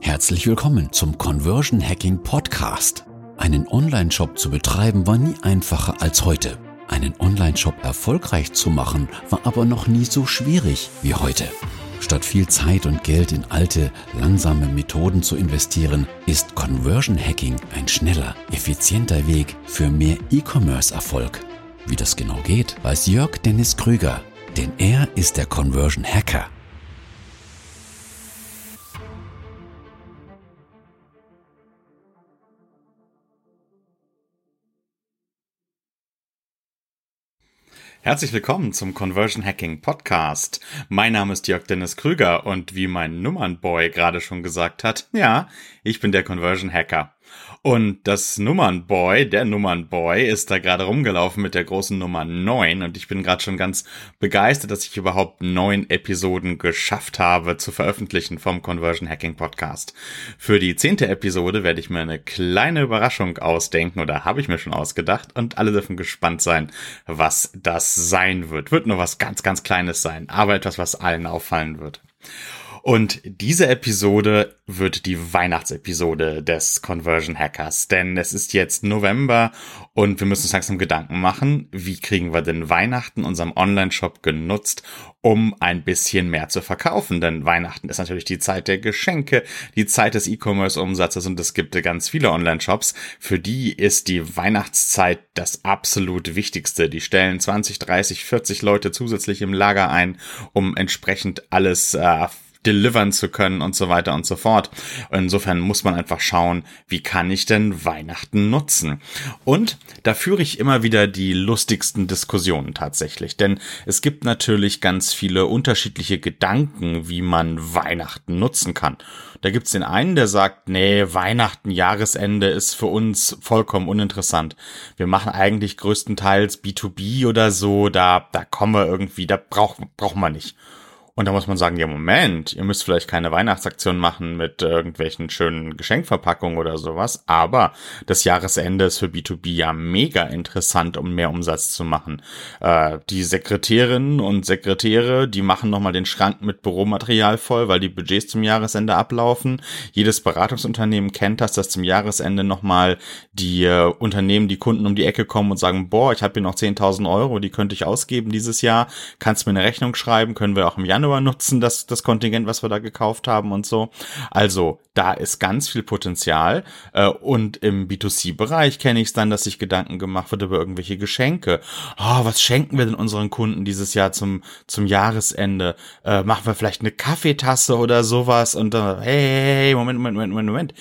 Herzlich willkommen zum Conversion Hacking Podcast. Einen Online-Shop zu betreiben war nie einfacher als heute. Einen Online-Shop erfolgreich zu machen war aber noch nie so schwierig wie heute. Statt viel Zeit und Geld in alte, langsame Methoden zu investieren, ist Conversion Hacking ein schneller, effizienter Weg für mehr E-Commerce-Erfolg. Wie das genau geht, weiß Jörg Dennis Krüger, denn er ist der Conversion Hacker. Herzlich willkommen zum Conversion Hacking Podcast. Mein Name ist Jörg Dennis Krüger und wie mein Nummernboy gerade schon gesagt hat, ja, ich bin der Conversion Hacker. Und das Nummernboy, der Nummernboy, ist da gerade rumgelaufen mit der großen Nummer 9 und ich bin gerade schon ganz begeistert, dass ich überhaupt neun Episoden geschafft habe zu veröffentlichen vom Conversion Hacking Podcast. Für die zehnte Episode werde ich mir eine kleine Überraschung ausdenken oder habe ich mir schon ausgedacht und alle dürfen gespannt sein, was das sein wird. Wird nur was ganz, ganz Kleines sein, aber etwas, was allen auffallen wird. Und diese Episode wird die Weihnachtsepisode des Conversion Hackers, denn es ist jetzt November und wir müssen uns langsam Gedanken machen, wie kriegen wir denn Weihnachten unserem Online-Shop genutzt, um ein bisschen mehr zu verkaufen. Denn Weihnachten ist natürlich die Zeit der Geschenke, die Zeit des E-Commerce-Umsatzes und es gibt ganz viele Online-Shops. Für die ist die Weihnachtszeit das absolut Wichtigste. Die stellen 20, 30, 40 Leute zusätzlich im Lager ein, um entsprechend alles äh, delivern zu können und so weiter und so fort. Insofern muss man einfach schauen, wie kann ich denn Weihnachten nutzen? Und da führe ich immer wieder die lustigsten Diskussionen tatsächlich, denn es gibt natürlich ganz viele unterschiedliche Gedanken, wie man Weihnachten nutzen kann. Da gibt's den einen, der sagt, nee, Weihnachten, Jahresende ist für uns vollkommen uninteressant. Wir machen eigentlich größtenteils B2B oder so, da, da kommen wir irgendwie, da braucht, braucht man nicht. Und da muss man sagen, ja, Moment, ihr müsst vielleicht keine Weihnachtsaktion machen mit irgendwelchen schönen Geschenkverpackungen oder sowas, aber das Jahresende ist für B2B ja mega interessant, um mehr Umsatz zu machen. Äh, die Sekretärinnen und Sekretäre, die machen nochmal den Schrank mit Büromaterial voll, weil die Budgets zum Jahresende ablaufen. Jedes Beratungsunternehmen kennt das, dass zum Jahresende nochmal die äh, Unternehmen, die Kunden um die Ecke kommen und sagen, boah, ich habe hier noch 10.000 Euro, die könnte ich ausgeben dieses Jahr. Kannst mir eine Rechnung schreiben, können wir auch im Januar Januar nutzen, das, das Kontingent, was wir da gekauft haben und so. Also da ist ganz viel Potenzial. Äh, und im B2C-Bereich kenne ich es dann, dass sich Gedanken gemacht wird über irgendwelche Geschenke. Oh, was schenken wir denn unseren Kunden dieses Jahr zum, zum Jahresende? Äh, machen wir vielleicht eine Kaffeetasse oder sowas? Und dann, hey, hey, hey, Moment, Moment, Moment, Moment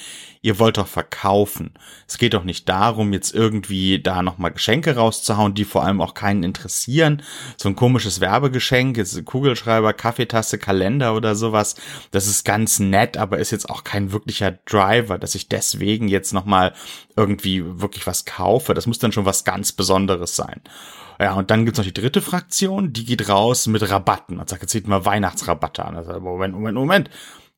ihr wollt doch verkaufen. Es geht doch nicht darum, jetzt irgendwie da nochmal Geschenke rauszuhauen, die vor allem auch keinen interessieren. So ein komisches Werbegeschenk, jetzt Kugelschreiber, Kaffeetasse, Kalender oder sowas. Das ist ganz nett, aber ist jetzt auch kein wirklicher Driver, dass ich deswegen jetzt nochmal irgendwie wirklich was kaufe. Das muss dann schon was ganz Besonderes sein. Ja, und dann gibt's noch die dritte Fraktion, die geht raus mit Rabatten und sagt, jetzt sieht mal Weihnachtsrabatte an. Also, Moment, Moment, Moment.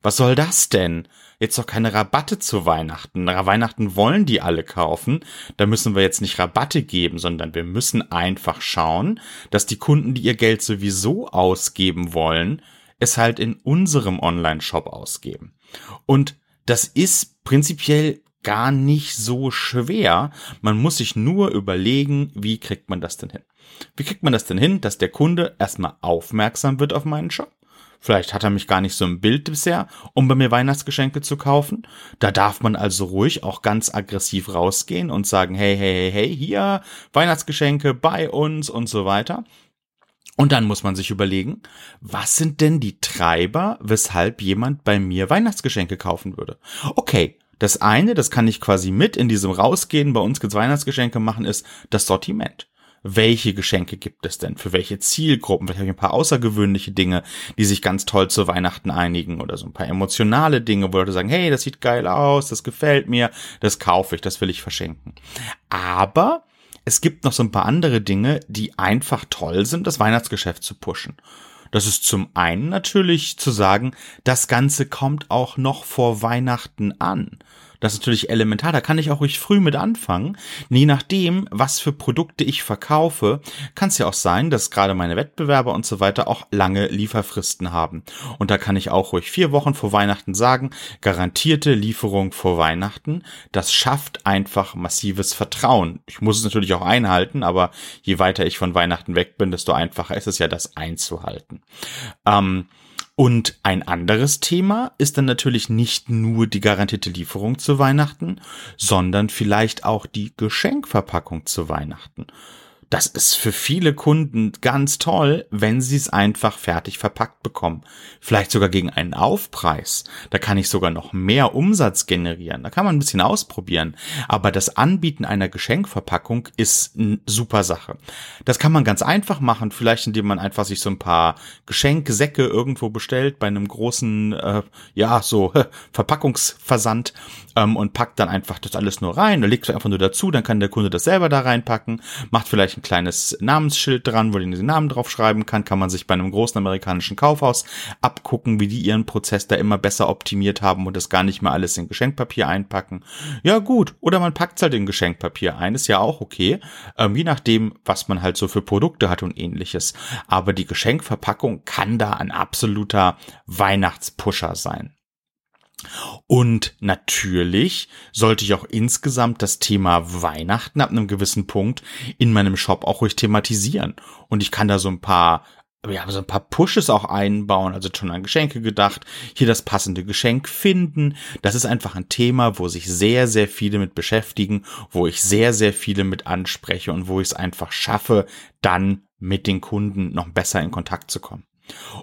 Was soll das denn? jetzt doch keine Rabatte zu Weihnachten. Na, Weihnachten wollen die alle kaufen. Da müssen wir jetzt nicht Rabatte geben, sondern wir müssen einfach schauen, dass die Kunden, die ihr Geld sowieso ausgeben wollen, es halt in unserem Online-Shop ausgeben. Und das ist prinzipiell gar nicht so schwer. Man muss sich nur überlegen, wie kriegt man das denn hin? Wie kriegt man das denn hin, dass der Kunde erstmal aufmerksam wird auf meinen Shop? Vielleicht hat er mich gar nicht so im Bild bisher, um bei mir Weihnachtsgeschenke zu kaufen. Da darf man also ruhig auch ganz aggressiv rausgehen und sagen, hey, hey, hey, hey, hier, Weihnachtsgeschenke bei uns und so weiter. Und dann muss man sich überlegen, was sind denn die Treiber, weshalb jemand bei mir Weihnachtsgeschenke kaufen würde? Okay, das eine, das kann ich quasi mit in diesem Rausgehen, bei uns gibt's Weihnachtsgeschenke machen, ist das Sortiment welche Geschenke gibt es denn? Für welche Zielgruppen? Vielleicht habe ich ein paar außergewöhnliche Dinge, die sich ganz toll zu Weihnachten einigen oder so ein paar emotionale Dinge, wo Leute sagen, hey, das sieht geil aus, das gefällt mir, das kaufe ich, das will ich verschenken. Aber es gibt noch so ein paar andere Dinge, die einfach toll sind, das Weihnachtsgeschäft zu pushen. Das ist zum einen natürlich zu sagen, das Ganze kommt auch noch vor Weihnachten an. Das ist natürlich elementar. Da kann ich auch ruhig früh mit anfangen. Je nachdem, was für Produkte ich verkaufe, kann es ja auch sein, dass gerade meine Wettbewerber und so weiter auch lange Lieferfristen haben. Und da kann ich auch ruhig vier Wochen vor Weihnachten sagen, garantierte Lieferung vor Weihnachten. Das schafft einfach massives Vertrauen. Ich muss es natürlich auch einhalten, aber je weiter ich von Weihnachten weg bin, desto einfacher ist es ja, das einzuhalten. Ähm, und ein anderes Thema ist dann natürlich nicht nur die garantierte Lieferung zu Weihnachten, sondern vielleicht auch die Geschenkverpackung zu Weihnachten. Das ist für viele Kunden ganz toll, wenn sie es einfach fertig verpackt bekommen. Vielleicht sogar gegen einen Aufpreis. Da kann ich sogar noch mehr Umsatz generieren. Da kann man ein bisschen ausprobieren. Aber das Anbieten einer Geschenkverpackung ist eine super Sache. Das kann man ganz einfach machen. Vielleicht indem man einfach sich so ein paar Geschenksäcke irgendwo bestellt bei einem großen, äh, ja, so Verpackungsversand ähm, und packt dann einfach das alles nur rein. Da legt es einfach nur dazu. Dann kann der Kunde das selber da reinpacken. Macht vielleicht ein kleines Namensschild dran, wo den Namen draufschreiben kann, kann man sich bei einem großen amerikanischen Kaufhaus abgucken, wie die ihren Prozess da immer besser optimiert haben und das gar nicht mehr alles in Geschenkpapier einpacken. Ja gut, oder man packt es halt in Geschenkpapier ein, ist ja auch okay, ähm, je nachdem, was man halt so für Produkte hat und ähnliches. Aber die Geschenkverpackung kann da ein absoluter Weihnachtspusher sein. Und natürlich sollte ich auch insgesamt das Thema Weihnachten ab einem gewissen Punkt in meinem Shop auch ruhig thematisieren. Und ich kann da so ein paar ja, so ein paar Pushes auch einbauen, also schon an Geschenke gedacht, hier das passende Geschenk finden. Das ist einfach ein Thema, wo sich sehr, sehr viele mit beschäftigen, wo ich sehr, sehr viele mit anspreche und wo ich es einfach schaffe, dann mit den Kunden noch besser in Kontakt zu kommen.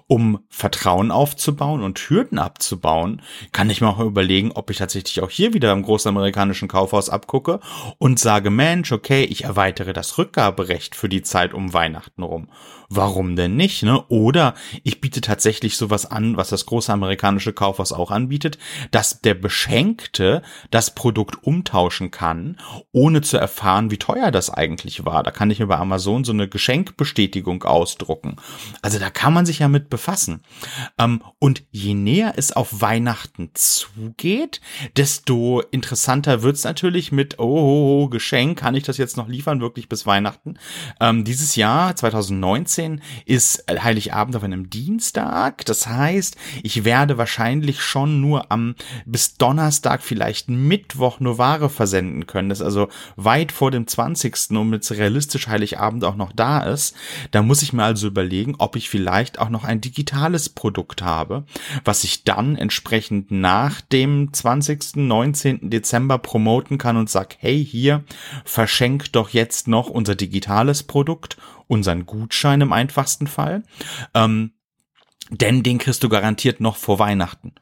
Um Vertrauen aufzubauen und Hürden abzubauen, kann ich mir auch überlegen, ob ich tatsächlich auch hier wieder im großen amerikanischen Kaufhaus abgucke und sage, Mensch, okay, ich erweitere das Rückgaberecht für die Zeit um Weihnachten rum warum denn nicht, ne? Oder ich biete tatsächlich sowas an, was das große amerikanische Kaufhaus auch anbietet, dass der Beschenkte das Produkt umtauschen kann, ohne zu erfahren, wie teuer das eigentlich war. Da kann ich mir bei Amazon so eine Geschenkbestätigung ausdrucken. Also da kann man sich ja mit befassen. Ähm, und je näher es auf Weihnachten zugeht, desto interessanter wird's natürlich mit, oh, oh, oh, Geschenk, kann ich das jetzt noch liefern, wirklich bis Weihnachten? Ähm, dieses Jahr, 2019, 13 ist Heiligabend auf einem Dienstag. Das heißt, ich werde wahrscheinlich schon nur am bis Donnerstag, vielleicht Mittwoch nur Ware versenden können. Das ist also weit vor dem 20. und mit realistisch Heiligabend auch noch da ist. Da muss ich mir also überlegen, ob ich vielleicht auch noch ein digitales Produkt habe, was ich dann entsprechend nach dem 20. 19. Dezember promoten kann und sag, hey, hier, verschenk doch jetzt noch unser digitales Produkt unseren Gutschein im einfachsten Fall. Ähm, denn den kriegst du garantiert noch vor Weihnachten.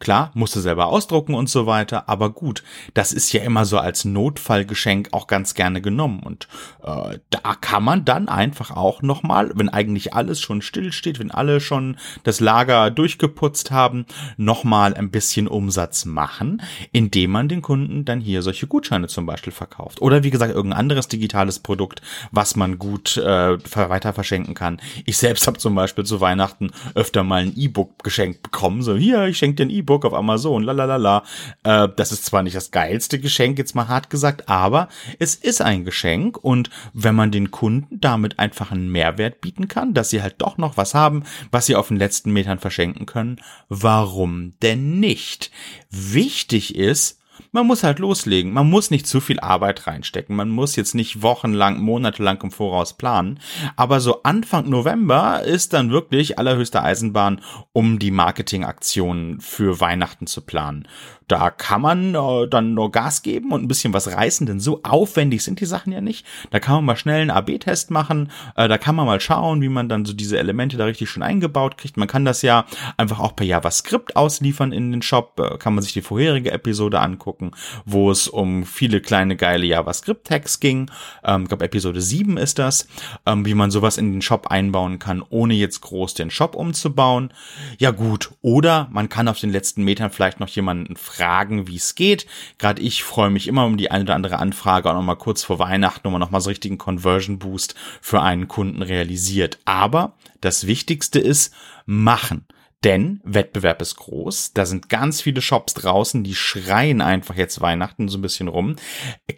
Klar, musst du selber ausdrucken und so weiter, aber gut, das ist ja immer so als Notfallgeschenk auch ganz gerne genommen und äh, da kann man dann einfach auch nochmal, wenn eigentlich alles schon stillsteht, wenn alle schon das Lager durchgeputzt haben, nochmal ein bisschen Umsatz machen, indem man den Kunden dann hier solche Gutscheine zum Beispiel verkauft oder wie gesagt irgendein anderes digitales Produkt, was man gut äh, weiter verschenken kann. Ich selbst habe zum Beispiel zu Weihnachten öfter mal ein E-Book geschenkt bekommen, so hier, ich schenke dir ein E-Book E-Book auf Amazon, lalalala. Äh, das ist zwar nicht das geilste Geschenk, jetzt mal hart gesagt, aber es ist ein Geschenk und wenn man den Kunden damit einfach einen Mehrwert bieten kann, dass sie halt doch noch was haben, was sie auf den letzten Metern verschenken können, warum denn nicht? Wichtig ist, man muss halt loslegen. Man muss nicht zu viel Arbeit reinstecken. Man muss jetzt nicht wochenlang, monatelang im Voraus planen. Aber so Anfang November ist dann wirklich allerhöchste Eisenbahn, um die Marketingaktionen für Weihnachten zu planen. Da kann man äh, dann nur Gas geben und ein bisschen was reißen, denn so aufwendig sind die Sachen ja nicht. Da kann man mal schnell einen AB-Test machen, äh, da kann man mal schauen, wie man dann so diese Elemente da richtig schön eingebaut kriegt. Man kann das ja einfach auch per JavaScript ausliefern in den Shop, äh, kann man sich die vorherige Episode angucken, wo es um viele kleine geile JavaScript-Tags ging. Ähm, ich glaube, Episode 7 ist das, ähm, wie man sowas in den Shop einbauen kann, ohne jetzt groß den Shop umzubauen. Ja gut, oder man kann auf den letzten Metern vielleicht noch jemanden fragen, wie es geht. Gerade ich freue mich immer um die eine oder andere Anfrage auch nochmal kurz vor Weihnachten, man nochmal so richtigen Conversion Boost für einen Kunden realisiert. Aber das Wichtigste ist machen Denn Wettbewerb ist groß, da sind ganz viele Shops draußen, die schreien einfach jetzt Weihnachten so ein bisschen rum.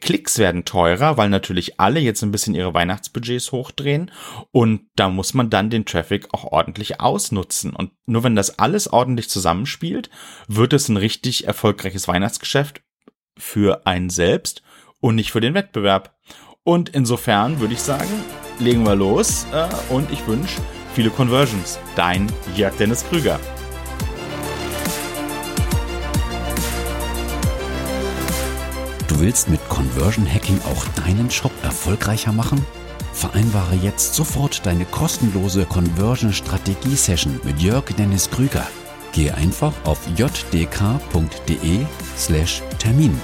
Klicks werden teurer, weil natürlich alle jetzt ein bisschen ihre Weihnachtsbudgets hochdrehen und da muss man dann den Traffic auch ordentlich ausnutzen. Und nur wenn das alles ordentlich zusammenspielt, wird es ein richtig erfolgreiches Weihnachtsgeschäft für einen selbst und nicht für den Wettbewerb. Und insofern würde ich sagen, legen wir los äh, und ich wünsche viele Conversions. Dein Jörg Dennis Krüger. Du willst mit Conversion Hacking auch deinen Shop erfolgreicher machen? Vereinbare jetzt sofort deine kostenlose Conversion Strategie Session mit Jörg Dennis Krüger. Gehe einfach auf jdk.de/termin